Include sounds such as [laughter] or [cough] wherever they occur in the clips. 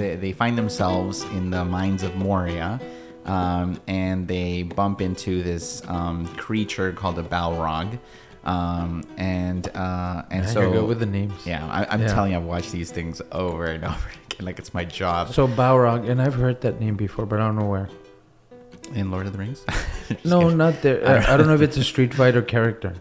they, they find themselves in the mines of Moria, um, and they bump into this um, creature called a Balrog. Um, and uh, and so you're with the names. yeah, I, I'm Yeah. telling you, I've watched these things over and [laughs] over again, like it's my job So Balrog, and I've heard that name before, but I don't know where. in Lord of the Rings. [laughs] [laughs] No, kidding. not there. I, I don't know if it's a Street Fighter character.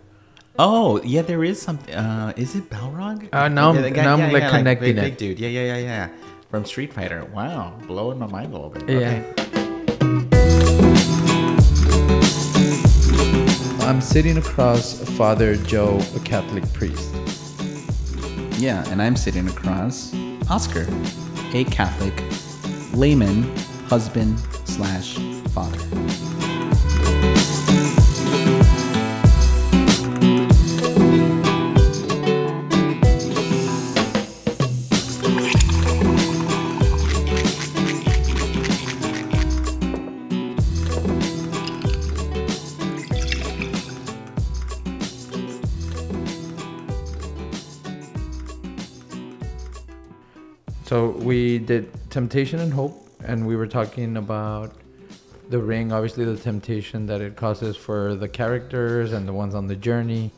Oh, yeah, there is something. Uh, is it Balrog? Uh, now I'm- Yeah, guy- now I'm, like, connecting big, it. Big dude. Yeah, yeah, yeah, yeah. From Street Fighter. Wow, blowing my mind a little bit. Yeah. Okay. I'm sitting across Father Joe, a Catholic priest. Yeah, and I'm sitting across Oscar, a Catholic layman, husband slash father. We did Temptation and Hope, and we were talking about the ring, obviously the temptation that it causes for the characters and the ones on the journey.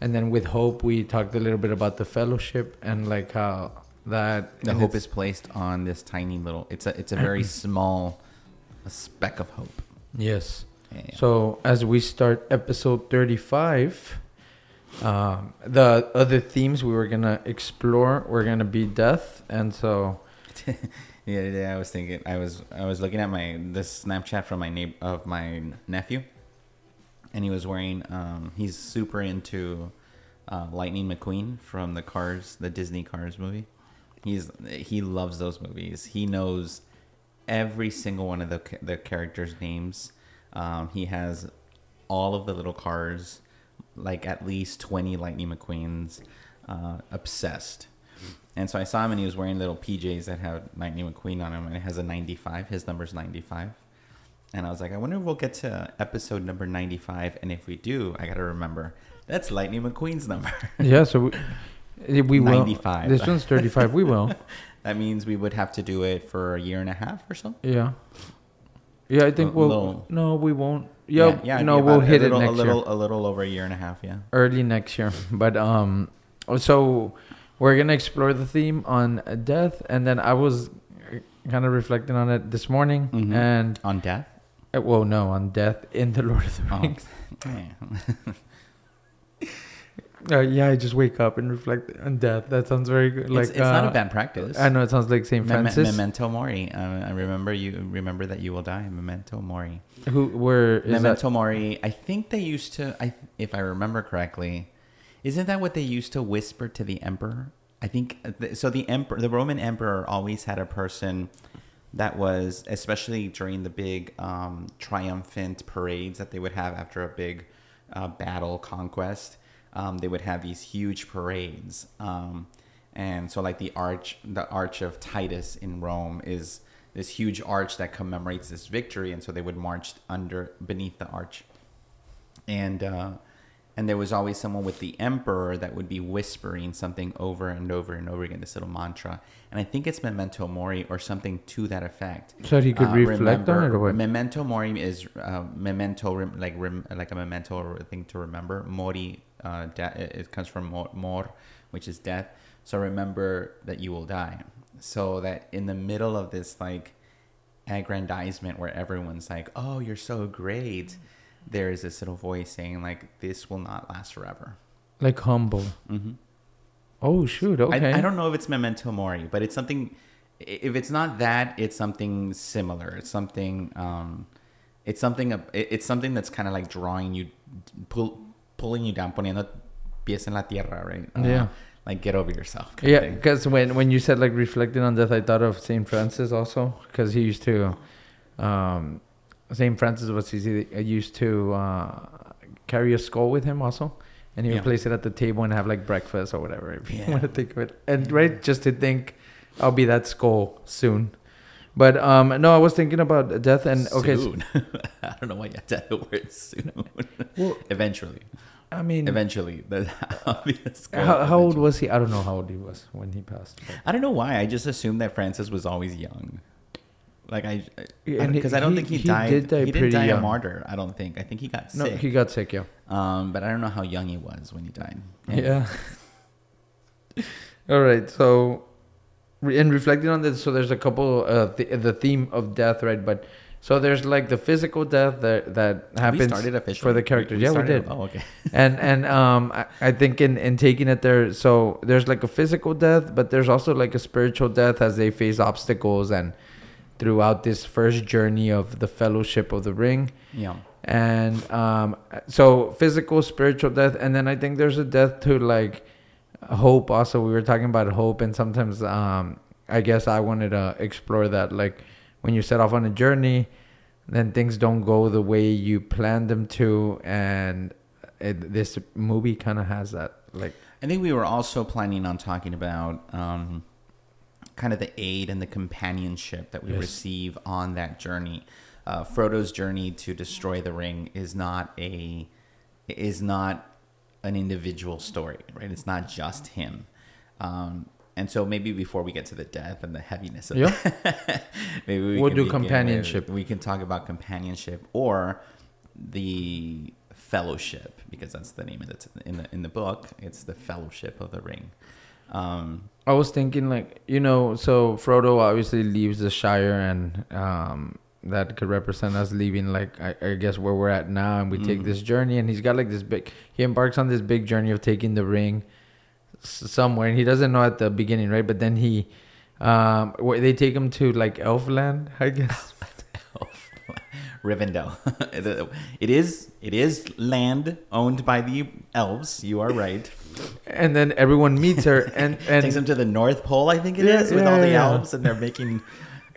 And then with Hope, we talked a little bit about the fellowship and like how that The hope is placed on this tiny little. It's a it's a very [clears throat] small, a speck of hope. yes. Yeah, yeah. So as we start episode 35, um, the other themes we were gonna explore were gonna be death, and so [laughs] Yeah, yeah. I was thinking. I was I was looking at my this Snapchat from my neighbor of my nephew, and he was wearing. Um, he's super into uh, Lightning McQueen from the Cars, the Disney Cars movie. He's he loves those movies. He knows every single one of the the characters' names. Um, he has all of the little cars, like at least twenty Lightning McQueens. Uh, obsessed. And so I saw him and he was wearing little PJs that have Lightning McQueen on them and it has a 95. His number's 95. And I was like, I wonder if we'll get to episode number 95. And if we do, I got to remember that's Lightning McQueen's number. [laughs] yeah, so we, we will. 95. This one's 35. We will. [laughs] that means we would have to do it for a year and a half or so. Yeah. Yeah, I think A we'll. little- No, we won't. Yeah, it'd no, we'll hit little, it next a little, year, a little over a year and a half. Yeah. early next year. [laughs] But um, so we're gonna explore the theme on death, and then I was kind of reflecting on it this morning, Mhm. and On death. uh, well, no, on death in the [laughs] Lord of the Oh. Rings. Yeah. [laughs] Uh, yeah, I just wake up and reflect on death. That sounds very good. Like it's, it's not uh, a bad practice. I know it sounds like Saint Mem- Francis. Memento mori. Uh, I remember you. Remember that you will die. Memento mori. who where is Memento that? mori. I think they used to. I, if I remember correctly, isn't that what they used to whisper to the emperor? I think uh, so. The emperor, the Roman emperor, always had a person that was, especially during the big um, triumphant parades that they would have after a big uh, battle conquest. Um, they would have these huge parades, um, and so like the arch, the Arch of Titus in Rome is this huge arch that commemorates this victory, and so they would march under beneath the arch, and uh, and there was always someone with the emperor that would be whispering something over and over and over again, this little mantra, and I think it's memento mori or something to that effect. So he could Uh, reflect on it, or what? Memento mori is uh, memento, rem- like rem- like a memento or a thing to remember. Mori, uh, de- it comes from mor, mor, which is death. So remember that you will die. So that in the middle of this like aggrandizement where everyone's like, "Oh, you're so great," there is this little voice saying like, "This will not last forever." Like humble. hmm Oh shoot! Okay. I, I don't know if it's memento mori, but it's something. If it's not that, it's something similar. It's something. Um, it's something. It's something that's kind of like drawing you, pull, pulling you down, poniendo pies en la tierra, right? Uh, Yeah. Like get over yourself. Yeah, because when when you said like reflecting on death, I thought of Saint Francis also because he used to, um, Saint Francis was easy. Used to uh, carry a skull with him also, and he would Yeah. place it at the table and have like breakfast or whatever if you Yeah. want to think of it. And right, just to think, I'll be that skull soon. But um, no, I was thinking about death and okay, so- Soon. [laughs] I don't know why you have to add the word soon. Well- Eventually. I mean, Eventually, [laughs] the obvious goal how, how old was he? I don't know how old he was when he passed. but- I don't know why. I just assumed that Francis was always young. Like I, Yeah, and because he- I don't he- think he, he died. did die he didn't pretty die a martyr. I don't think. I think he got No, sick. he got sick. Yeah. um, but I don't know how young he was when he died. Yeah. [laughs] All right. So, in reflecting on this, so there's a couple uh, th- the theme of death, right? But so there's like the physical death that that we happens for the characters. yeah, we started- did. Oh, okay. [laughs] and and um I, I think in in taking it there so there's like a physical death but there's also like a spiritual death as they face obstacles and throughout this first journey of the fellowship of the ring Yeah. and um so physical spiritual death and then i think there's a death to like hope also we were talking about hope and sometimes um i guess i wanted to explore that like when you set off on a journey then things don't go the way you planned them to and it, this movie kind of has that like I think we were also planning on talking about um, kind of the aid and the companionship that we Yes. receive on that journey. Uh, Frodo's journey to destroy the ring is not a is not an individual story, right? It's not just him. Um, and so maybe before we get to the death and the heaviness of Yeah. it, [laughs] maybe we We'll can do begin with- companionship. we can talk about companionship or the fellowship because that's the name of it in the in the book. It's the fellowship of the ring. Um, i was thinking like you know so frodo obviously leaves the shire and um that could represent us leaving like i, I guess where we're at now and we take Mhm. this journey and he's got like this big he embarks on this big journey of taking the ring somewhere and he doesn't know at the beginning right but then he um they take him to like elfland i guess [laughs] Rivendell. [laughs] it is it is land owned by the elves. You are right. And then everyone meets her [laughs] and and Takes them to the North Pole, I think it is, Yeah, with yeah, all the yeah. elves, and they're making.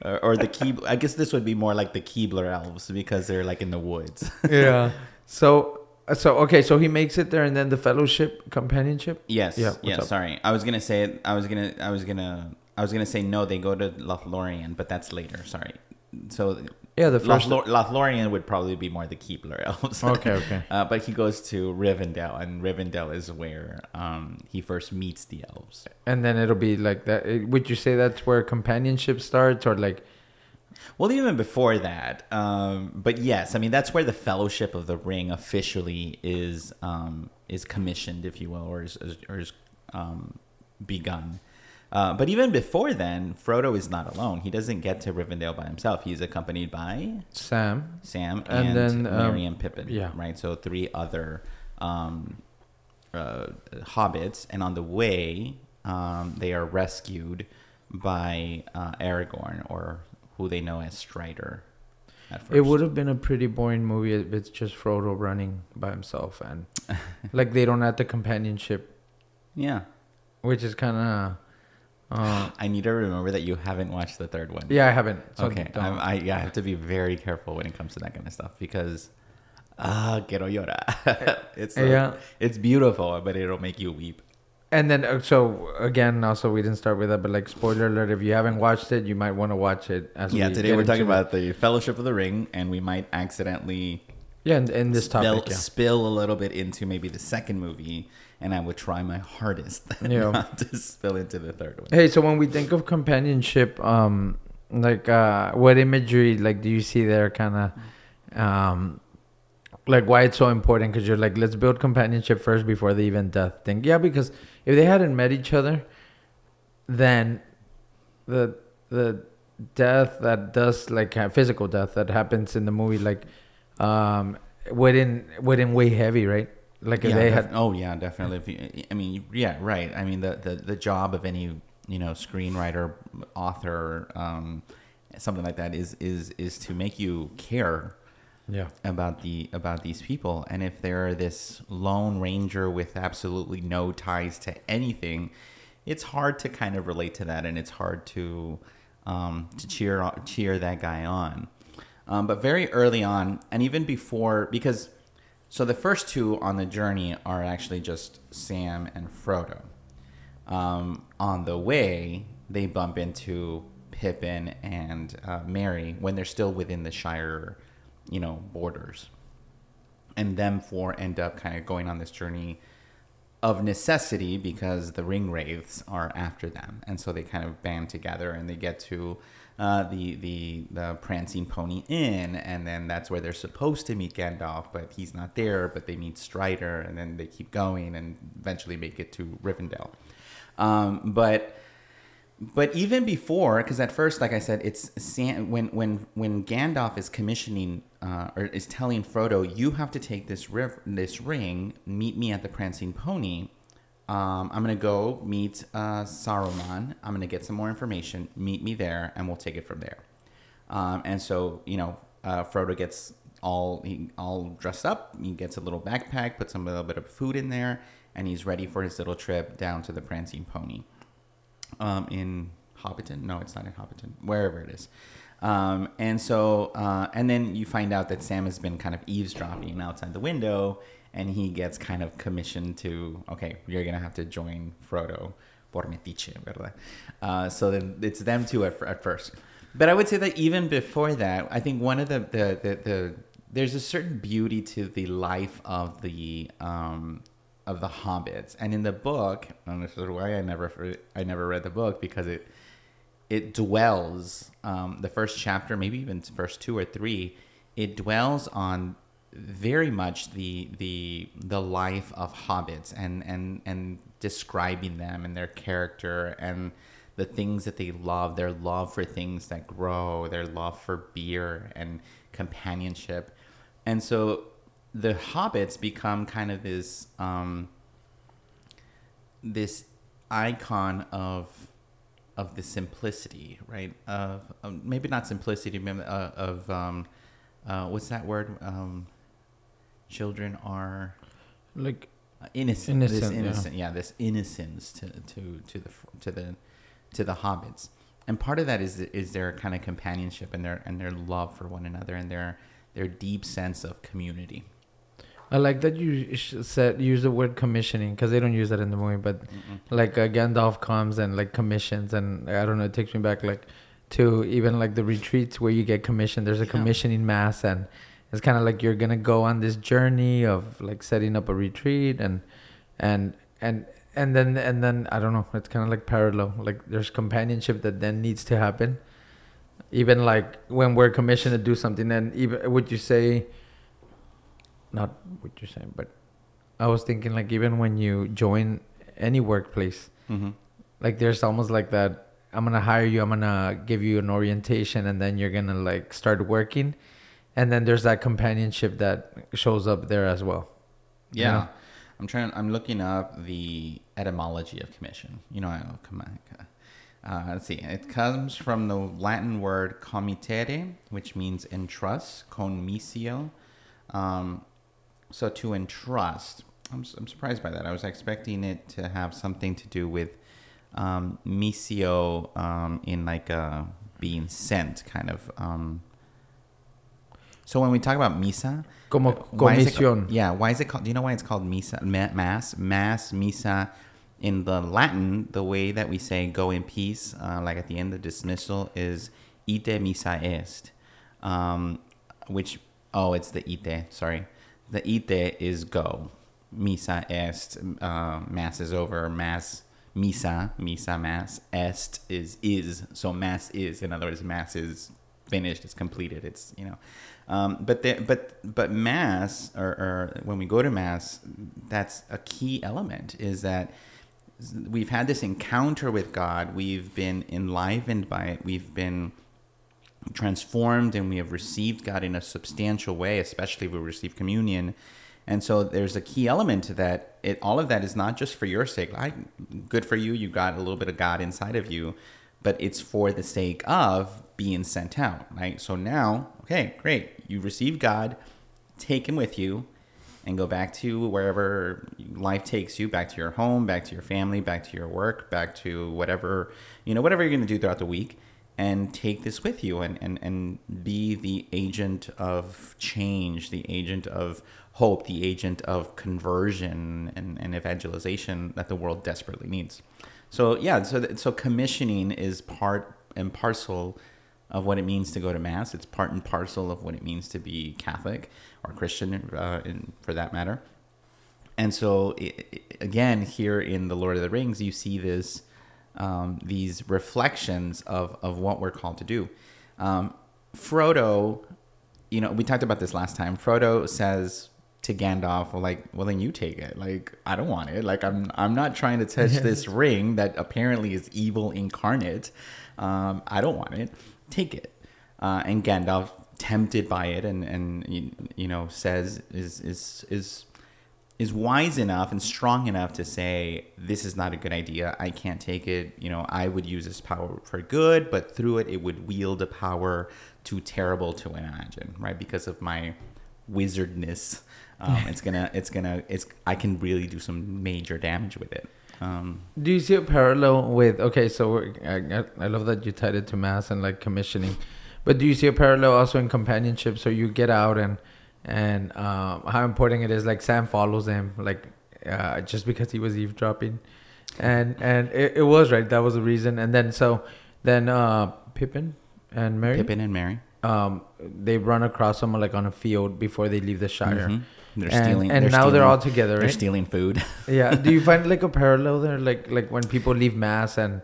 Or, or the Keeb. I guess this would be more like the Keebler elves because they're like in the woods. [laughs] yeah so so okay so he makes it there and then the fellowship companionship Yes. Yeah, Yeah. Yeah. up? Sorry, I was gonna say it. I was gonna. I was gonna. I was gonna say no. They go to Lothlorien, but that's later. Sorry. So yeah the first Lothlor- Lothlorien would probably be more the Keebler elves. [laughs] okay okay [laughs] Uh, but he goes to Rivendell, and Rivendell is where um, he first meets the elves. and then it'll be like that Eh, would you say that's where companionship starts or like Well, even before that, um, but yes, I mean that's where the Fellowship of the Ring officially is um, is commissioned, if you will, or is, is, or is um, begun. Uh, but even before then, Frodo is not alone. He doesn't get to Rivendell by himself. He's accompanied by sam Sam And and, then, um, Merry and Pippin. yeah. Right. So three other um, uh, hobbits, and on the way, um, they are rescued by uh, Aragorn, or who they know as Strider. It would have been a pretty boring movie if it's just Frodo running by himself and like they don't have the companionship, [laughs] Yeah. which is kind of. Uh, I need to remember that you haven't watched the third one. yeah, I haven't. So okay. I'm, I yeah, I have to be very careful when it comes to that kind of stuff because ah, quiero llorar. [laughs] it's uh, Yeah. it's beautiful, but it'll make you weep. and then uh, so again, also we didn't start with that, but like spoiler alert: if you haven't watched it, you might want to watch it. As yeah, we today we're talking about the Fellowship of the Ring, and we might accidentally yeah, in, in this spill, topic. Yeah. spill a little bit into maybe the second movie, and I would try my hardest [laughs] Yeah. not to spill into the third one. Hey, so when we think of companionship, um, like uh, what imagery like do you see there? Kind of, um, like why it's so important? Because you're like, let's build companionship first before the even death thing. Yeah, because if they hadn't met each other, then the the death that does like physical death that happens in the movie like um wouldn't wouldn't weigh heavy, right? Like yeah, they def- had oh yeah, definitely. If you, I mean, yeah, right. I mean, the, the the job of any you know screenwriter, author, um, something like that is is is to make you care yeah about the about these people and if they're this lone ranger with absolutely no ties to anything it's hard to kind of relate to that and it's hard to um, to cheer cheer that guy on um, but very early on and even before because so the first two on the journey are actually just sam and frodo. Um, on the way they bump into pippin and uh, merry when they're still within the shire you know borders. And them four end up kind of going on this journey of necessity because the ring wraiths are after them, and so they kind of band together and they get to uh, the the the prancing pony inn, and then that's where they're supposed to meet Gandalf, but he's not there. But they meet Strider, and then they keep going and eventually make it to Rivendell. Um, but but even before, because at first, like I said, it's when when when Gandalf is commissioning uh, or is telling Frodo, you have to take this this ring, meet me at the Prancing Pony. Um, I'm gonna go meet uh, Saruman. I'm gonna get some more information. Meet me there, and we'll take it from there. Um, and so, you know, uh, Frodo gets all he, all dressed up. He gets a little backpack, puts a little bit of food in there, and he's ready for his little trip down to the Prancing Pony um, in Hobbiton. No, it's not in Hobbiton. Wherever it is. Um, and so, uh, and then you find out that Sam has been kind of eavesdropping outside the window, and he gets kind of commissioned to, okay, you're gonna have to join Frodo por metiche, verdad? Uh, so then it's them two at, at first. But I would say that even before that, I think one of the the, the, the there's a certain beauty to the life of the um, of the hobbits, and in the book, and this is why I never I never read the book because it it dwells um, the first chapter, maybe even first two or three. It dwells on very much the the the life of hobbits and and and describing them and their character and the things that they love, their love for things that grow, their love for beer and companionship. And so the hobbits become kind of this um, this icon of of the simplicity, right? Of um, maybe not simplicity, maybe, uh, of um, uh, what's that word? Um, children are Like uh, innocent. Innocent, this yeah. innocent, yeah. this innocence to, to to the to the to the hobbits, and part of that is is their kind of companionship and their and their love for one another and their their deep sense of community. I like that you said use the word commissioning because they don't use that in the movie, but like uh, Gandalf comes and like commissions, and I don't know, it takes me back like to even like the retreats where you get commissioned. There's a Yeah. commissioning mass, and it's kind of like you're gonna go on this journey of like setting up a retreat, and and and and then and then I don't know, it's kind of like parallel. Like there's companionship that then needs to happen. Even like when we're commissioned to do something, and even would you say? Not what you're saying, but I was thinking like even when you join any workplace, Mm-hmm. like there's almost like that. I'm gonna hire you. I'm gonna give you an orientation, and then you're gonna like start working, and then there's that companionship that shows up there as well. Yeah. Yeah. I'm trying. I'm looking up the etymology of commission. You know, I come on. Uh, let's see. It comes from the Latin word committere, which means entrust, conmissio. Um, so to entrust. I'm, I'm surprised by that. I was expecting it to have something to do with um, missio um, in like uh, being sent, kind of. Um, so when we talk about misa, Como why is it ca- comisión. yeah, why is it called? Do you know why it's called misa? Mass, mass, misa. In the Latin, the way that we say "go in peace," uh, like at the end of dismissal, is "ite misa est," um, which oh, it's the ite. Sorry, the ite is go. Misa est. Uh, mass is over. Mass. Misa. Misa. Mass. Est is is. So mass is. In other words, mass is finished. It's completed. It's you know. Um, but the, but but mass or, or when we go to mass, that's a key element. Is that we've had this encounter with God. We've been enlivened by it. We've been transformed, and we have received God in a substantial way. Especially if we receive communion. And so there's a key element to that. It all of that is not just for your sake. I, good for you. You got a little bit of God inside of you, but it's for the sake of being sent out, right? So now, okay, great. You receive God, take him with you, and go back to wherever life takes you, back to your home, back to your family, back to your work, back to whatever, you know, whatever you're going to do throughout the week. And take this with you and, and, and be the agent of change, the agent of hope, the agent of conversion and, and evangelization that the world desperately needs. So yeah, so so commissioning is part and parcel of what it means to go to mass. It's part and parcel of what it means to be Catholic or Christian, uh, in, for that matter. And so, i i again, here in the Lord of the Rings, you see this um, these reflections of of what we're called to do. Um, Frodo, you know, we talked about this last time. Frodo says to Gandalf, well, like, well, then you take it. Like, I don't want it. Like, I'm I'm not trying to touch [laughs] this ring that apparently is evil incarnate. Um, I don't want it. Take it. Uh, and Gandalf, tempted by it, and and you, you know, says is is is is wise enough and strong enough to say this is not a good idea. I can't take it. You know i would use this power for good but through it it would wield a power too terrible to imagine right? Because of my wizardness um, [laughs] it's gonna it's gonna it's i can really do some major damage with it um, Do you see a parallel with? Okay, so we're- I, I love that you tied it to mass and like commissioning, but do you see a parallel also in companionship? So you get out and and um, how important it is. Like Sam follows him, like uh, just because he was eavesdropping, and and it, it was right. That was the reason. And then so then uh, Pippin and Merry, pippin and merry um, they run across someone like on a field before they leave the Shire. Mhm. They're And, stealing and they're now they're all together, they're stealing food [laughs] yeah. Do you find like a parallel there, like like when people leave mass and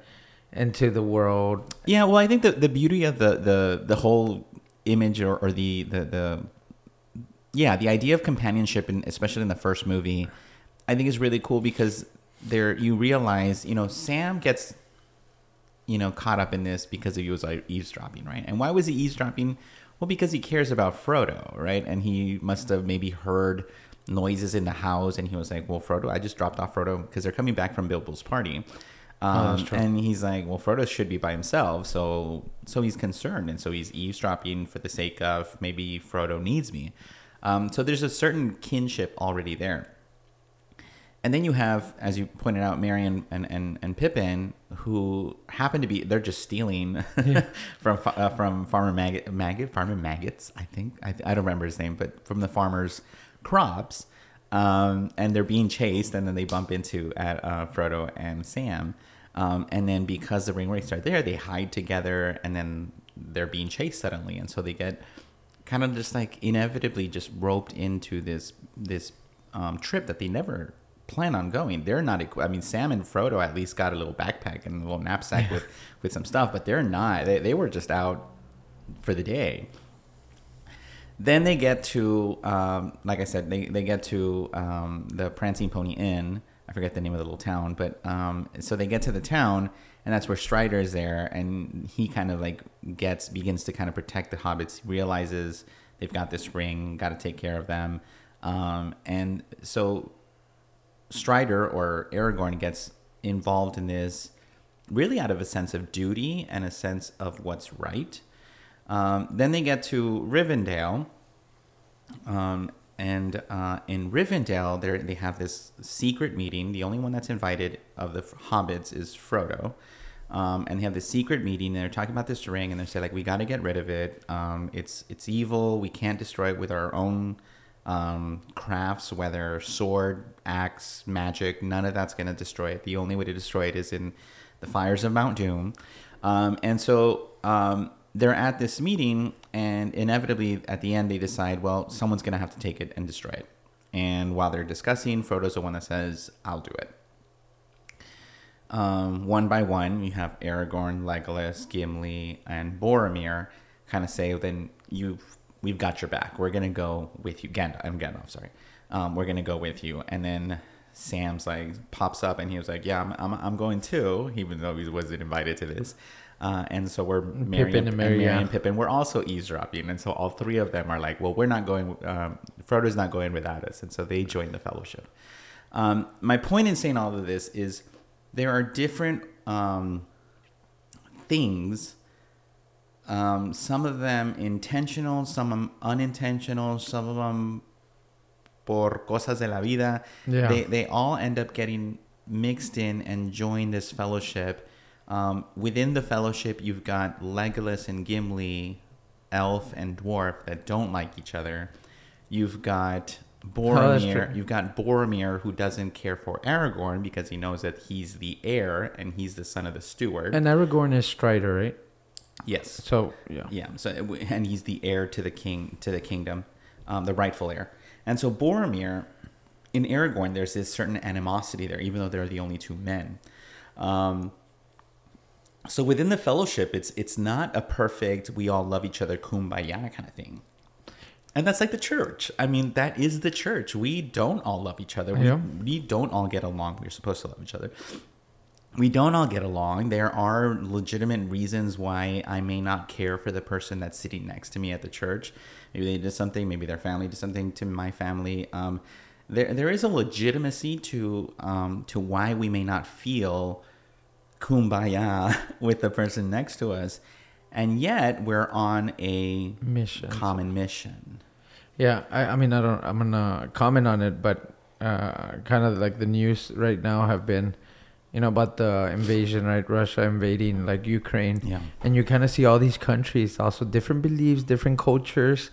into the world? Yeah, well, I think the the beauty of the the the whole image or, or the the the yeah the idea of companionship, and especially in the first movie, I think is really cool because there you realize you know Sam gets you know caught up in this because he was like eavesdropping, right? And why was he eavesdropping? Well, because he cares about Frodo, right? And he must have maybe heard noises in the house, and he was like, "Well, Frodo, I just dropped off Frodo because they're coming back from Bilbo's party." Um, that's true. and he's like, "Well, Frodo should be by himself, so so he's concerned, and so he's eavesdropping for the sake of maybe Frodo needs me." Um, so there's a certain kinship already there. And then you have, as you pointed out, Marion and, and, and Pippin, who happen to be, they're just stealing [laughs] from uh, from Farmer Maggot, Maggot, Farmer Maggots, I think. I, I don't remember his name, but from the farmer's crops. Um, and they're being chased, and then they bump into at uh, Frodo and Sam. Um, and then because the ring wraiths are there, they hide together, and then they're being chased suddenly. And so they get kind of just like inevitably just roped into this this um, trip that they never plan on going. They're not. I mean, Sam and Frodo at least got a little backpack and a little knapsack with with some stuff, but they're not. They they were just out for the day. Then they get to, um, like I said, they, they get to um, the Prancing Pony Inn. I forget the name of the little town, but um, so they get to the town, and that's where Strider is there, and he kind of like gets begins to kind of protect the hobbits. He realizes they've got this ring, got to take care of them, um, and so Strider or Aragorn gets involved in this really out of a sense of duty and a sense of what's right. Um, then they get to Rivendell, um, and uh, in Rivendell, they have this secret meeting. The only one that's invited of the hobbits is Frodo, um, and they have this secret meeting. And they're talking about this ring, and they say like, "We got to get rid of it. Um, it's it's evil. We can't destroy it with our own um, crafts, whether sword, axe, magic. None of that's going to destroy it. The only way to destroy it is in the fires of Mount Doom." Um, and so um, they're at this meeting, and inevitably at the end they decide, well, someone's going to have to take it and destroy it. And while they're discussing, Frodo's the one that says, "I'll do it." Um, one by one, you have Aragorn, Legolas, Gimli, and Boromir kind of say, "Then you've we've got your back. We're gonna go with you." Gandalf, I'm Gandalf, sorry. Um, we're gonna go with you. And then Sam's like pops up, and he was like, "Yeah, I'm I'm, I'm going too," even though he wasn't invited to this. Uh, and so we're Merry Pippin and Merry, Merry yeah. and Pippin. We're also eavesdropping, and so all three of them are like, "Well, we're not going. Um, Frodo's not going without us," and so they join the Fellowship. Um, my point in saying all of this is there are different um, things. Um, some of them intentional, some of them unintentional, some of them por cosas de la vida. Yeah. They they all end up getting mixed in and join this fellowship. Um, within the fellowship, you've got Legolas and Gimli, elf and dwarf that don't like each other. You've got Oh, Boromir. true. you've got Boromir who doesn't care for Aragorn because he knows that he's the heir and he's the son of the steward. And Aragorn is Strider, right? Yes. So yeah. Yeah. So and he's the heir to the king to the kingdom, um, the rightful heir. And so Boromir, in Aragorn, there's this certain animosity there, even though they're the only two men. Um, so within the fellowship, it's it's not a perfect we all love each other kumbaya kind of thing. And that's like the church. I mean, that is the church. We don't all love each other. We, Yeah. we don't all get along. We're supposed to love each other. We don't all get along. There are legitimate reasons why I may not care for the person that's sitting next to me at the church. Maybe they did something. Maybe their family did something to my family. Um, there, there is a legitimacy to um, to why we may not feel kumbaya [laughs] with the person next to us, and yet we're on a Mission. common mission. Yeah, I, I mean, I don't. I'm gonna comment on it, but uh, kind of like the news right now have been, you know, about the invasion, right? Russia invading like Ukraine, Yeah. and you kind of see all these countries, also different beliefs, different cultures,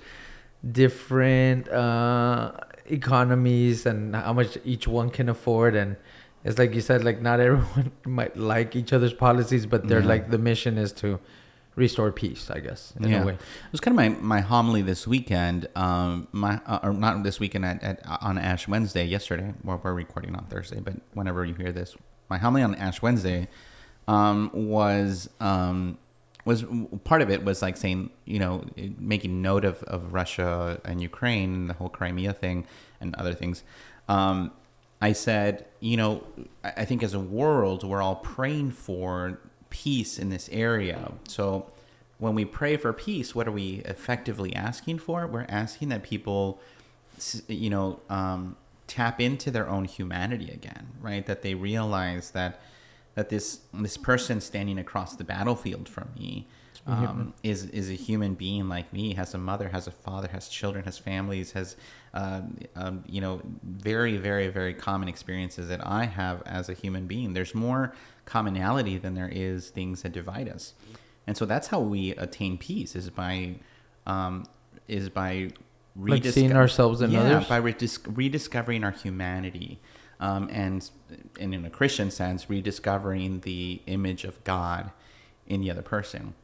different uh, economies, and how much each one can afford. And it's like you said, like not [laughs] everyone might like each other's policies, but they're Yeah. like the mission is to restore peace, I guess, in Yeah. a way. It was kind of my, my homily this weekend. Um, my uh, or not this weekend at, at on Ash Wednesday. Yesterday, well, we're recording on Thursday, but whenever you hear this, my homily on Ash Wednesday um, was um, was part of it was like saying you know making note of, of Russia and Ukraine and the whole Crimea thing and other things. Um, I said, you know, I think as a world, we're all praying for peace in this area. So when we pray for peace, what are we effectively asking for? We're asking that people, you know, um, tap into their own humanity again, right? That they realize that that this this person standing across the battlefield from me um, is is a human being like me, has a mother, has a father, has children, has families, has um, um, you know very very very common experiences that I have as a human being. There's more commonality than there is things that divide us, and so that's how we attain peace is by um, is by Like seeing ourselves in yeah, others? by redis- rediscovering our humanity, um, and and in a Christian sense, rediscovering the image of God in the other person.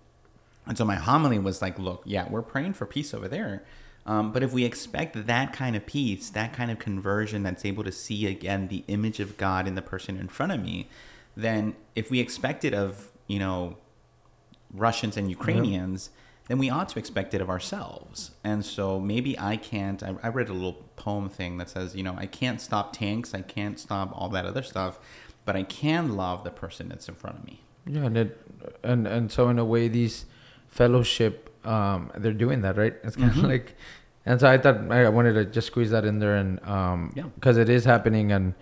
And so my homily was like, look, yeah, we're praying for peace over there. Um, but if we expect that kind of peace, that kind of conversion that's able to see again the image of God in the person in front of me, then if we expect it of, you know, Russians and Ukrainians, then we ought to expect it of ourselves. And so maybe I can't. I, I read a little poem thing that says, you know, I can't stop tanks, I can't stop all that other stuff, but I can love the person that's in front of me. Yeah, and it, and and so in a way, these fellowship, um, they're doing that, right? It's kind of Mhm. like, and so I thought I wanted to just squeeze that in there, and um, Yeah. because it is happening, and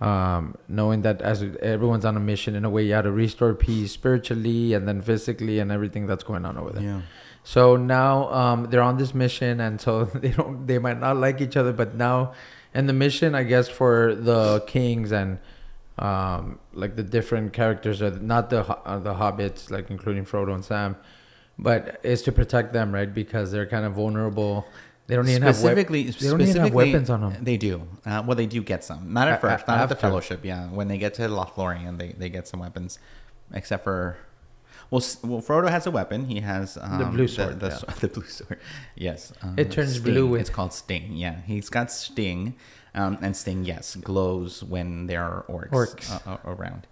um, knowing that as everyone's on a mission, in a way, you have to restore peace spiritually and then physically, and everything that's going on over there. Yeah. So now um, they're on this mission, and so [laughs] they don't. They might not like each other, but now, and the mission, I guess, for the kings and um, like the different characters are not the uh, the hobbits, like including Frodo and Sam, but is to protect them, right? Because they're kind of vulnerable. They don't even have specifically, they don't even have weapons on them. They do. Uh, well, they do get some. Not A- at first. a- not at the after. Fellowship. Yeah, when they get to Lothlorien, they, they get some weapons, except for. Well, well, Frodo has a weapon. He has um, blue sword, The, yeah. [laughs] the blue sword. Yes. um, It turns Sting. blue with- It's called Sting. Yeah, he's got Sting, um, and Sting, yes, glows when there are orcs, Orcs. uh, uh, around.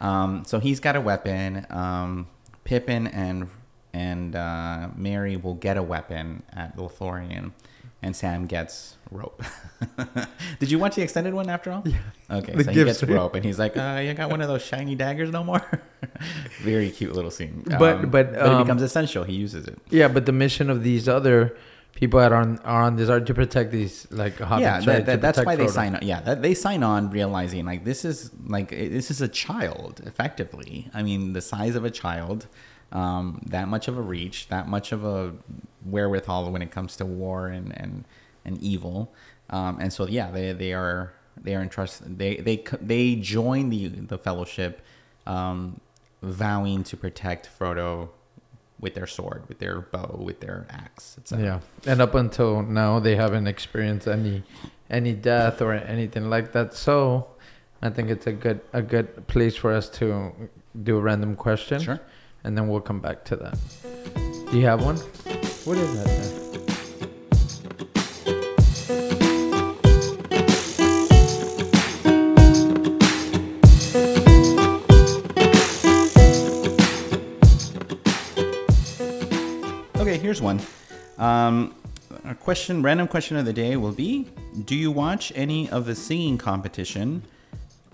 Um, so he's got a weapon. Um, Pippin and and uh, Merry will get a weapon at Lothlorien, and Sam gets rope. [laughs] Did you watch the extended one after all? Yeah. Okay, The so he gets rope, and he's like, uh, "You got one of those shiny daggers no more." [laughs] Very cute little scene. But- Um, but, it um, becomes essential. He uses it. Yeah, but the mission of these other people that are on are on this are to protect these like hobbits. yeah, right? that, that's why they Frodo. sign on. Yeah, that, they sign on realizing like this is like this is a child effectively. I mean, the size of a child, um, that much of a reach, that much of a wherewithal when it comes to war and and, and evil. Um, and so yeah, they they are they are entrusted. They they they join the the fellowship, um, vowing to protect Frodo with their sword, with their bow, with their axe. etc. Yeah, and up until now, they haven't experienced any any death or anything like that. So, I think it's a good a good place for us to do a random question. Sure. And then we'll come back to that. Do you have one? What is that? Then? Okay, here's one. Um, a question, random question of the day will be: Do you watch any of the singing competition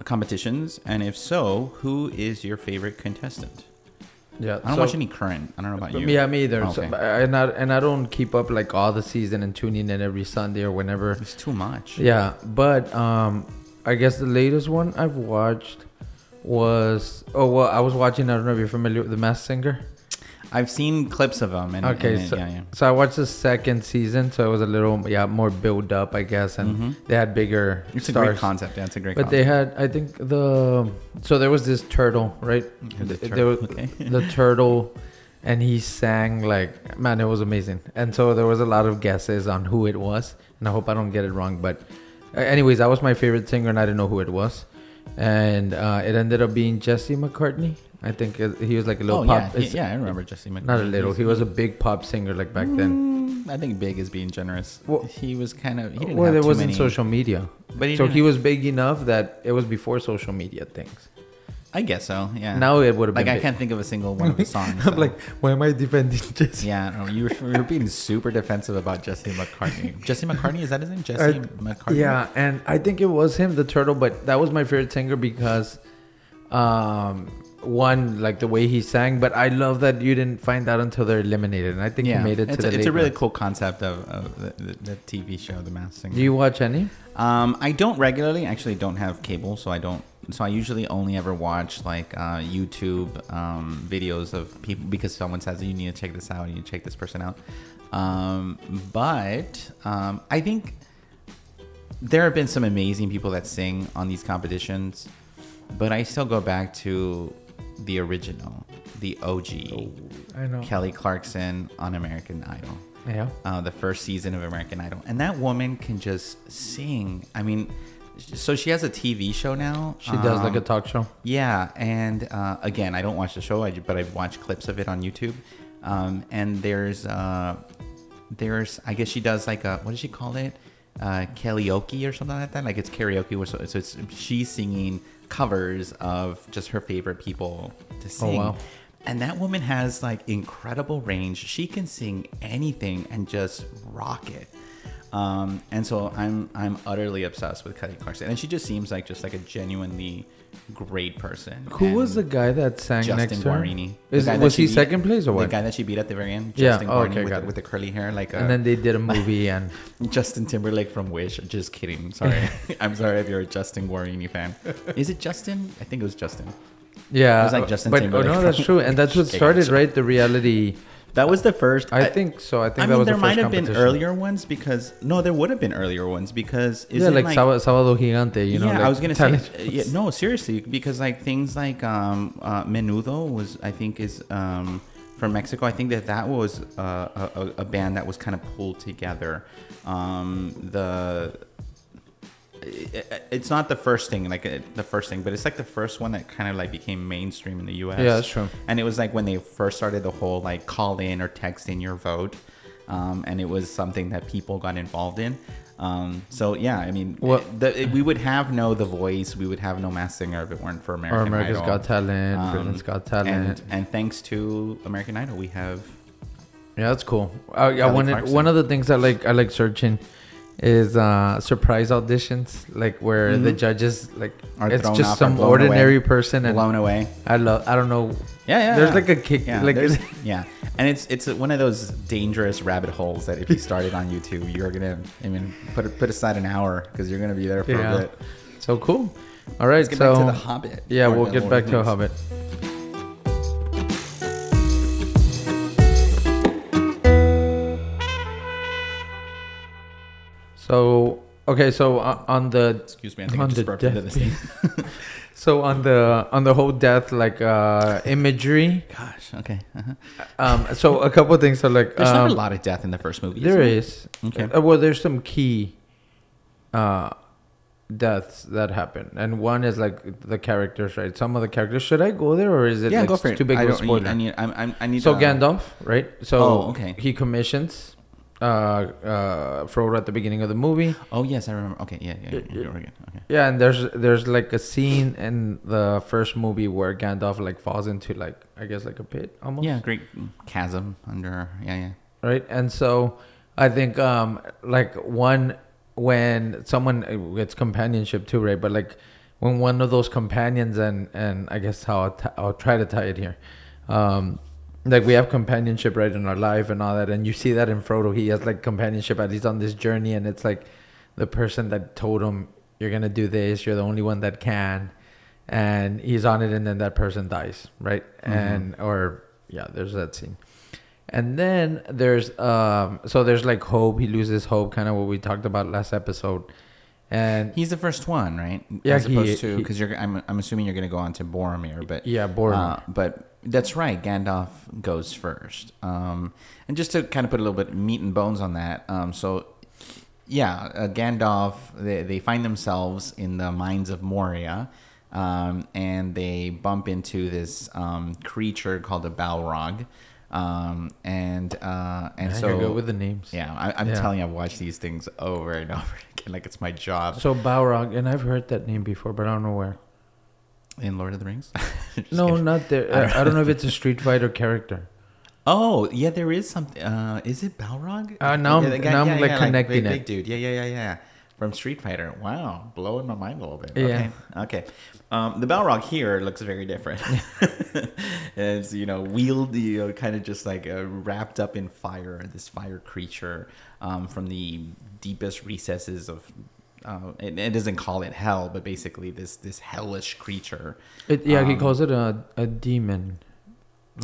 competitions? And if so, who is your favorite contestant? Yeah, I don't so- watch any current. I don't know about you. Yeah, me either. Oh, So, and I and I don't keep up like all the season and tuning in every Sunday or whenever. It's too much. Yeah, but um, I guess the latest one I've watched was oh well, I was watching. I don't know if you're familiar with the Masked Singer. I've seen clips of them. And, Okay, and- so, yeah, yeah. so I watched the second season, so it was a little yeah more build up, I guess, and Mhm. they had bigger It's a great concept. Yeah, it's a great. But they had, I think the so there was this turtle, right? The Th- tur- there was okay. [laughs] the turtle, and he sang like man, it was amazing. And so there was a lot of guesses on who it was, and I hope I don't get it wrong. But anyways, that was my favorite singer, and I didn't know who it was, and uh, it ended up being Jesse McCartney. I think he was like a little oh pop. yeah, he- yeah. I remember Jesse McCartney. Not a little. He was a big pop singer like back then. Mm, I think big is being generous. Well- he was kind of. He didn't Well, there wasn't many, social media, But he so he was big enough that it was before social media things. I guess so. Yeah. Now it would have like been Like I big. can't think of a single one of his songs. [laughs] I'm so- like, why am I defending [laughs] Jesse? Yeah, no, you were, you were being super defensive about Jesse McCartney. Jesse McCartney, is that his name? Jesse McCartney? Yeah, and I think it was him, the turtle, but that was my favorite singer because, um, one like the way he sang, but I love that you didn't find out until they're eliminated, and I think Yeah, he made it to it's, the. a, it's a really cool concept of, of the, the, the TV show, The Masked Singer. Do you watch any? Um, I don't regularly. Actually, don't have cable, so I don't. So I usually only ever watch like uh, YouTube um, videos of people because someone says you need to check this out, you need to check this person out. Um, but um, I think there have been some amazing people that sing on these competitions, but I still go back to the original, the OG, I know. Kelly Clarkson on American Idol Yeah. uh, the first season of American Idol, and that woman can just sing. I mean, so she has a TV show now. She does like a Um, talk show. yeah, and uh, again, I don't watch the show, but I've watched clips of it on YouTube. Um, and there's, uh, there's, I guess she does like a, what does she call it? Uh, karaoke or something like that. Like it's karaoke, so, so it's she's singing covers of just her favorite people to sing. wow. And that woman has like incredible range. She can sing anything and just rock it. Um, and so I'm I'm utterly obsessed with Kelly Clarkson, and she just seems like just like a genuinely great person. Who was the guy that sang Justin next to her? Guarini? The guy was he beat- second place or what? The guy that she beat at the very end, Yeah, Justin oh, Guarini okay, with, the, with the curly hair, like and uh, then they did a movie and [laughs] Justin Timberlake from Wish. Just kidding. Sorry, [laughs] [laughs] I'm sorry if you're a Justin Guarini fan. Is it Justin? I think it was Justin. yeah, It was like Justin but oh, Timberlake no, that's true, and that's what started right the reality. That was the first. I think so. I think I that mean, was there the might first have been competition. earlier ones because no, there would have been earlier ones because Yeah, like, like Sábado, Gigante, you know. yeah, like I was gonna say uh, yeah, no, seriously, because like things like um, uh, Menudo was, I think, is um, from Mexico. I think that that was uh, a, a, a band that was kind of pulled together. Um, the it, it's not the first thing, like uh, the first thing, but it's like the first one that kind of like became mainstream in the U.S. Yeah, that's true. And it was like when they first started the whole like call in or text in your vote, um, and it was something that people got involved in. Um, so yeah, I mean, Well- the, we would have no The Voice, we would have no Masked Singer if it weren't for American or America's Idol. Got Talent, Um, Britain's Got Talent. and and thanks to American Idol, we have Yeah, that's cool. I, I Kelly wanted Clarkson. one of the things I like. I like searching is uh surprise auditions, like where the Mhm. judges like Are it's just some ordinary away. person, and blown away. I love. I don't know. Yeah, yeah. There's yeah. like a kick, Yeah, like [laughs] yeah, and it's it's one of those dangerous rabbit holes that if you started on YouTube, you're gonna I mean put put aside an hour because you're gonna be there for Yeah. a bit. so cool. All right, Let's get so back to the Hobbit. yeah, we'll get Lord back to a the Hobbit. So okay, so uh, on the Excuse me, I think I On just burped into this thing. [laughs] so on the on the whole death like uh imagery. Gosh, okay. Uh-huh. Um, so a couple things. So like There's um, not a lot of death in the first movie. There there is. Okay. Uh, well, there's some key uh, deaths that happen, and one is like the characters, right? Some of the characters. Should I go there, or is it yeah, like go for it. too big I of a spoiler? I need. I, I, I need. so uh, Gandalf, right? So Oh, okay. he commissions uh, uh, Frodo at the beginning of the movie. Oh yes, I remember. Okay, yeah, yeah. Yeah. Okay. Yeah, and there's there's like a scene in the first movie where Gandalf like falls into like I guess like a pit almost. Yeah, great chasm under. Yeah, yeah. right and so i think um like one when someone uh, gets companionship too right but like when one of those companions and and i guess how I'll, t- I'll try to tie it here um like we have companionship right in our life and all that and you see that in frodo. He has like companionship at least on this journey and it's like the person that told him you're gonna do this you're the only one that can and he's on it and then that person dies right? Mhm. and or yeah there's that scene. And then there's um so there's like hope. He loses hope kind of what we talked about last episode and He's the first one, right? Yeah, As he- opposed to because you're. I'm. I'm assuming you're going to go on to Boromir, but yeah Boromir. Uh, but that's right. Gandalf goes first. Um, and just to kind of put a little bit meat and bones on that. Um, so, yeah, uh, Gandalf, they, they find themselves in the mines of Moria. Um, and they bump into this um, creature called a Balrog. Um, and uh, and so you're with the names yeah, I, I'm Yeah. telling you, I've watched these things over and [laughs] over again, like it's my job so balrog and i've heard that name before but i don't know where in Lord of the Rings. [laughs] No kidding. not there I, I don't know if it's a street fighter character Oh yeah, there is something. Uh, is it Balrog? Uh, now I'm- the now I'm, like, connecting big, it. Big dude. Yeah, yeah, yeah, yeah. From Street Fighter. Wow, blowing my mind a little bit. Yeah. Okay. Okay. Um, the Balrog here looks very different. [laughs] it's you know wheeled, you know, kind of just like uh, wrapped up in fire. This fire creature um, from the deepest recesses of. Uh, it, it doesn't call it hell, but basically this this hellish creature. it, yeah he Um, calls it a, a demon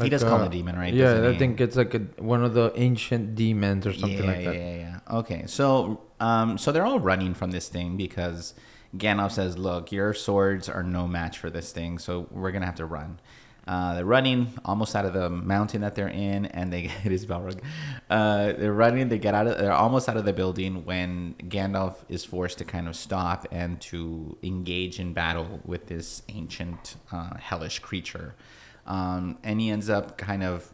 he does call uh, it a demon, right? yeah i he? think it's like a, one of the ancient demons or something yeah, like that Yeah, yeah, yeah. Okay, so um, so they're all running from this thing because Gandalf says, "Look, your swords are no match for this thing, so we're gonna have to run." Uh, they're running almost out of the mountain that they're in, and they [laughs] it is Balrog. Uh, they're running. They get out of. They're almost out of the building when Gandalf is forced to kind of stop and to engage in battle with this ancient uh, hellish creature. Um, and he ends up kind of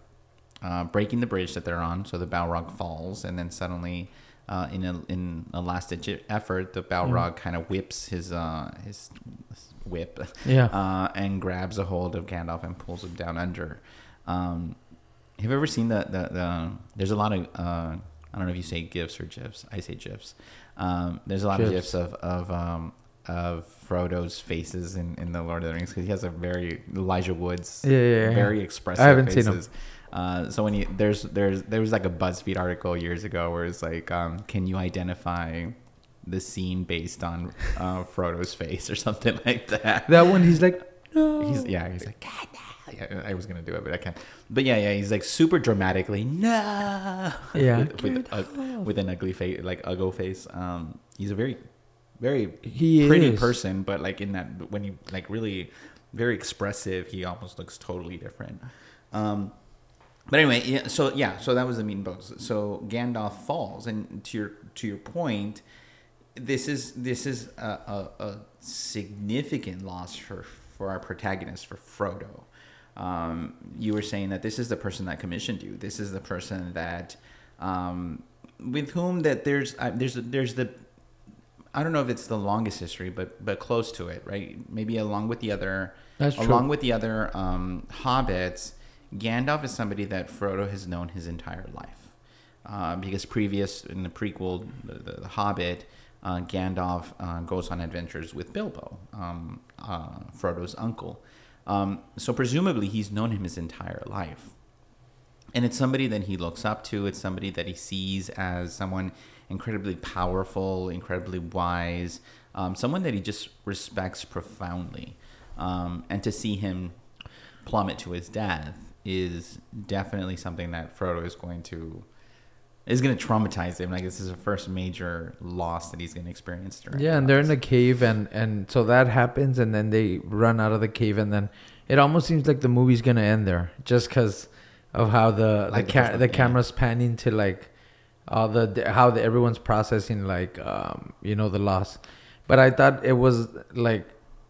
uh, breaking the bridge that they're on, so the Balrog falls, and then suddenly, uh, in a in a last ditch effort, the Balrog kind of whips his uh, his whip, Yeah. [laughs] uh, and grabs a hold of Gandalf and pulls him down under. Um, have you ever seen the the, the There's a lot of uh, I don't know if you say gifs or gifs. I say gifs. Um, there's a lot of GIFs. gifs of of um, of Frodo's faces in, in the Lord of the Rings because he has a very Elijah Woods Yeah, yeah, yeah. very expressive I haven't seen faces. Uh, so when you there's there's there was like a BuzzFeed article years ago where it's like, um, can you identify the scene based on uh, Frodo's face or something [laughs] like that? that one he's like no He's yeah, he's like, God, no." yeah, I was gonna do it, but I can't. But yeah, yeah, he's like super dramatically, no, [laughs] Yeah. with, with, uh, with an ugly face, like ugly face. Um, he's a very, very he pretty is. person, but like in that when you like really very expressive, he almost looks totally different. Um, but anyway, yeah. So yeah, so that was the meat and bones. So Gandalf falls, and to your to your point, this is this is a, a, a significant loss for for our protagonist for Frodo. Um, you were saying that this is the person that commissioned you. This is the person that um, with whom that there's uh, there's there's the I don't know if it's the longest history, but but close to it, right? Maybe along with the other, That's true. along with the other um, hobbits, Gandalf is somebody that Frodo has known his entire life, uh, because previous in the prequel, the, the, the Hobbit, uh, Gandalf uh, goes on adventures with Bilbo, um, uh, Frodo's uncle. Um, so presumably he's known him his entire life and it's somebody that he looks up to it's somebody that he sees as someone incredibly powerful incredibly wise um, someone that he just respects profoundly. Um, and to see him plummet to his death is definitely something that frodo is going to is going to traumatize him. Like this is the first major loss that he's going to experience during Yeah, and they're in a cave, and and so that happens, and then they run out of the cave, and then it almost seems like the movie's gonna end there, just because of how the Like the, the ca- first the camera's panning to like all the how the, everyone's processing like um you know the loss, but I thought it was like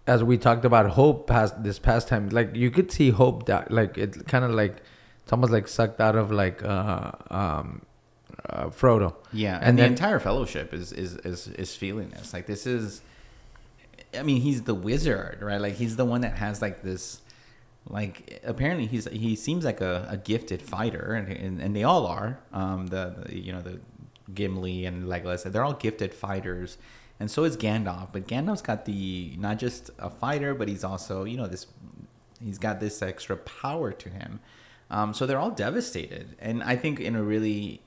as we talked about hope past this past time, like you could see hope that like it kind of like it's almost like sucked out of like uh um uh, Frodo. Yeah, and, And the then- entire fellowship is, is is is feeling this. Like this is, I mean, he's the wizard, right? Like he's the one that has like this, like apparently he's he seems like a, a gifted fighter, and, and and they all are. Um, the, the you know the Gimli and Legolas, they're all gifted fighters, and so is Gandalf. But Gandalf's got the not just a fighter, but he's also you know this, he's got this extra power to him. Um, so they're all devastated, and I think in a really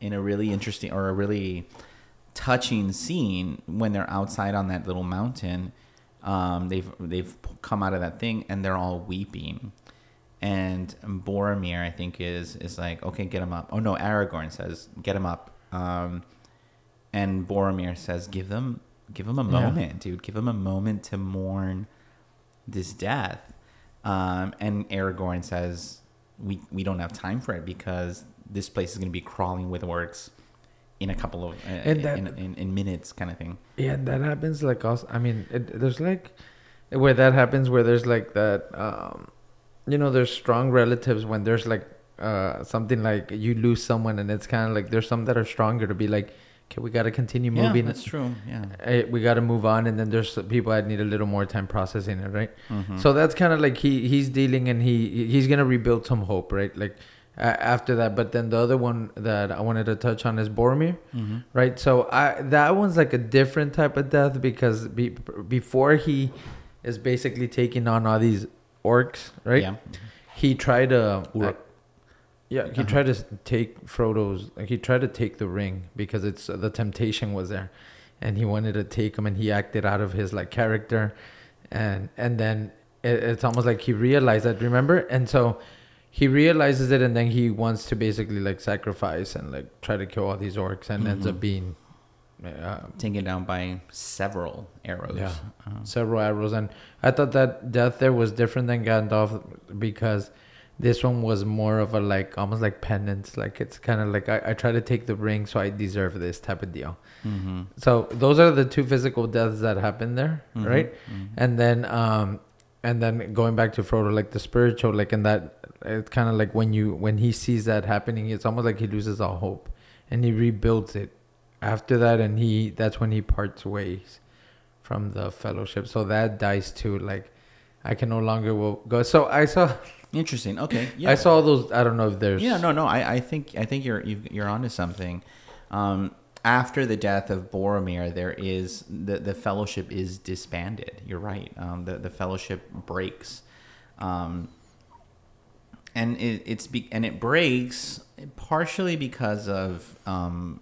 in a really interesting or a really touching scene when they're outside on that little mountain. Um, they've they've come out of that thing and they're all weeping, and Boromir I think is is like okay get him up. Oh no, Aragorn says get him up, um, and Boromir says give them give him a Yeah. moment, dude. Give him a moment to mourn this death. Um, and Aragorn says we we don't have time for it because this place is going to be crawling with orcs in a couple of uh, And that- in, in, in minutes kind of thing. Yeah, that happens like also. I mean, it, there's like where that happens where there's like that. Um, you know, there's strong relatives when there's like uh something like you lose someone and it's kind of like there's some that are stronger to be like, okay, we got to continue Yeah, moving. that's true. Yeah. Eh, we got to move on, and then there's people that need a little more time processing it, right? Mhm. So that's kind of like he he's dealing, and he he's gonna rebuild some hope, right? Like after that. But then the other one that I wanted to touch on is Boromir, Mhm. right? So I that one's like a different type of death because be, before he is basically taking on all these orcs, right? Yeah. He tried to. Uruk. yeah, he Uh-huh. tried to take Frodo's. Like he tried to take the ring because it's the temptation was there, and he wanted to take him, and he acted out of his like character, and and then it, it's almost like he realized that. Remember, and so he realizes it, and then he wants to basically like sacrifice and like try to kill all these orcs, and ends up Mhm. being. Uh, Taken down by several arrows. Yeah. Uh, several arrows and i thought that death there was different than gandalf because this one was more of a like almost like penance like it's kind of like I, I try to take the ring so i deserve this type of deal mhm. so those are the two physical deaths that happened there Mhm. right Mhm. and then um and then going back to frodo like the spiritual like in that it's kind of like when you when he sees that happening it's almost like he loses all hope and he rebuilds it after that and he that's when he parts ways from the fellowship so that dies too like i can no longer will go so i saw Interesting. Okay. [laughs] Yeah. i saw those i don't know if there's Yeah, no, no. I, I think I think you're you've, you're onto something. Um, after the death of Boromir, there is the the fellowship is disbanded. You're right. Um, the the fellowship breaks, um, and it, it's be, and it breaks partially because of um,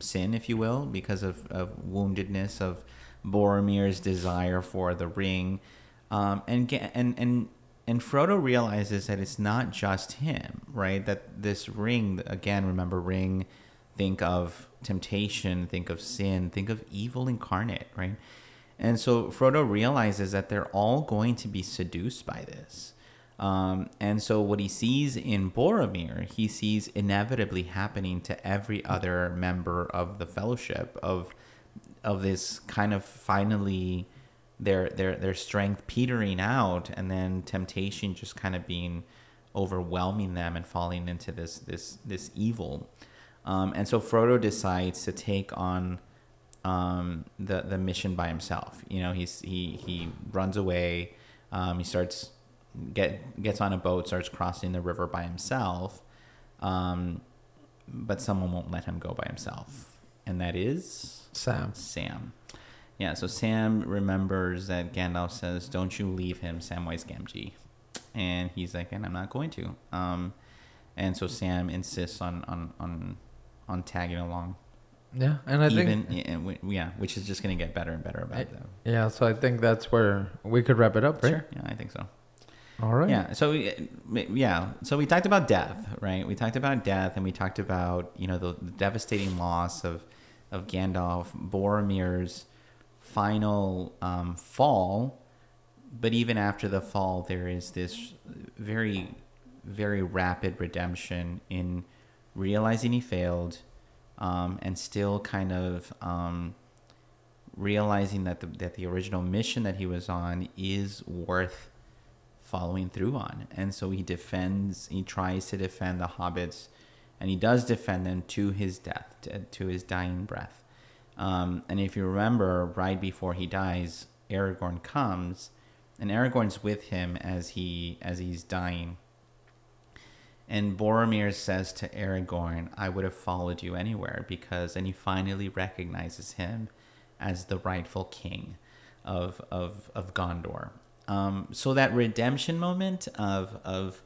sin, if you will, because of, of woundedness of Boromir's desire for the ring, um, and and and and Frodo realizes that it's not just him, right? That this ring, again, remember ring, think of temptation, think of sin, think of evil incarnate, right? And so Frodo realizes that they're all going to be seduced by this. Um, and so what he sees in Boromir, he sees inevitably happening to every other member of the Fellowship of of this kind of finally their their their strength petering out and then temptation just kind of being overwhelming them and falling into this this this evil. Um, and so Frodo decides to take on um, the the mission by himself. You know, he's he he runs away. Um, he starts get gets on a boat, starts crossing the river by himself. Um, but someone won't let him go by himself, and that is sam Sam. Yeah, so Sam remembers that Gandalf says, "Don't you leave him, Samwise Gamgee," and he's like, "And I'm not going to." Um, and so Sam insists on on on on tagging along, yeah and i even think yeah, yeah, which is just going to get better and better about I- them. yeah so i think that's where we could wrap it up right Sure, yeah, I think so. All right Yeah. So we- yeah. So we talked about death, right? We talked about death, and we talked about you know the, the devastating loss of of Gandalf, Boromir's final um, fall. But even after the fall, there is this very, very rapid redemption in realizing he failed, um, and still kind of um, realizing that the that the original mission that he was on is worth following through on, and so he defends. He tries to defend the hobbits, and he does defend them to his death, to, his dying breath. Um, and if you remember, right before he dies, Aragorn comes, and Aragorn's with him as he as he's dying. And Boromir says to Aragorn, "I would have followed you anywhere because," and he finally recognizes him as the rightful king of of of Gondor. Um, so that redemption moment of of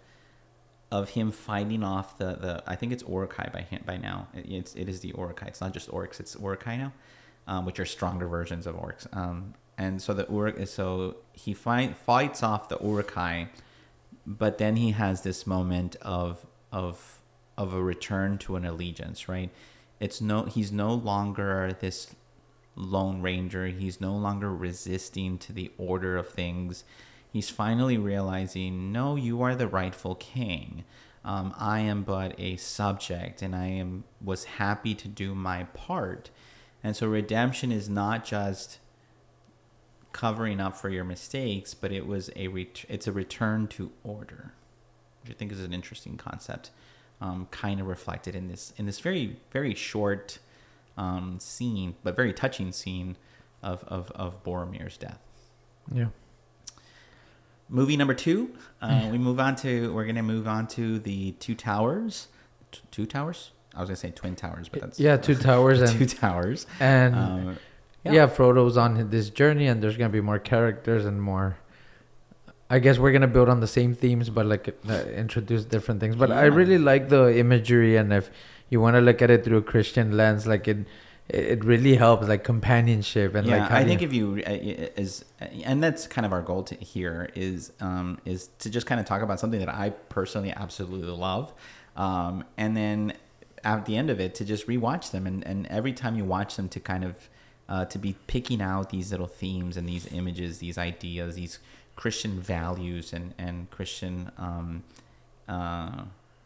of him fighting off the, the I think it's Uruk-hai by by now. It, it's it is the Uruk-hai. It's not just orcs. It's Uruk-hai now, um, which are stronger versions of orcs. Um, and so the Uruk so he fight, fights off the Uruk-hai, but then he has this moment of of of a return to an allegiance. Right. It's no he's no longer this lone ranger. He's no longer resisting to the order of things he's finally realizing, no, you are the rightful king. Um, I am but a subject, and I am was happy to do my part. And so redemption is not just covering up for your mistakes, but it was a ret- it's a return to order, which I think is an interesting concept, um, kind of reflected in this in this very very short um, scene, but very touching scene of of, of Boromir's death. Yeah. Movie number two, uh, we move on to. We're gonna move on to the two towers. T- two towers. I was gonna say twin towers, but that's yeah, two [laughs] towers and two towers. and Um, yeah. yeah. Frodo's on this journey, and there's gonna be more characters and more. I guess we're gonna build on the same themes, but like uh, introduce different things. But I really like the imagery, and if you want to look at it through a Christian lens, like it, it really helps, like companionship and yeah, like. I think if you uh, is, and that's kind of our goal to here is um, is to just kind of talk about something that I personally absolutely love, um, and then at the end of it to just rewatch them, and, and every time you watch them to kind of uh, to be picking out these little themes and these images, these ideas, these Christian values and and Christian um, uh,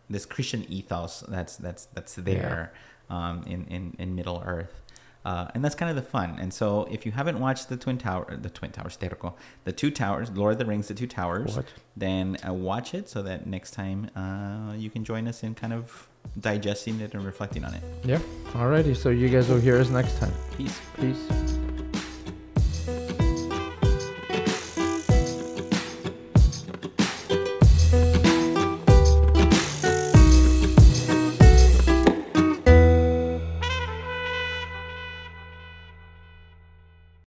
this Christian ethos that's that's that's there um, in, in in Middle Earth. Uh, and that's kind of the fun. And so, if you haven't watched the Twin Tower, the Twin Towers, Terco, the Two Towers, Lord of the Rings, the Two Towers, What? then uh, watch it so that next time uh, you can join us in kind of digesting it and reflecting on it. Yeah. Alrighty. So you guys will hear us next time. Peace. Peace.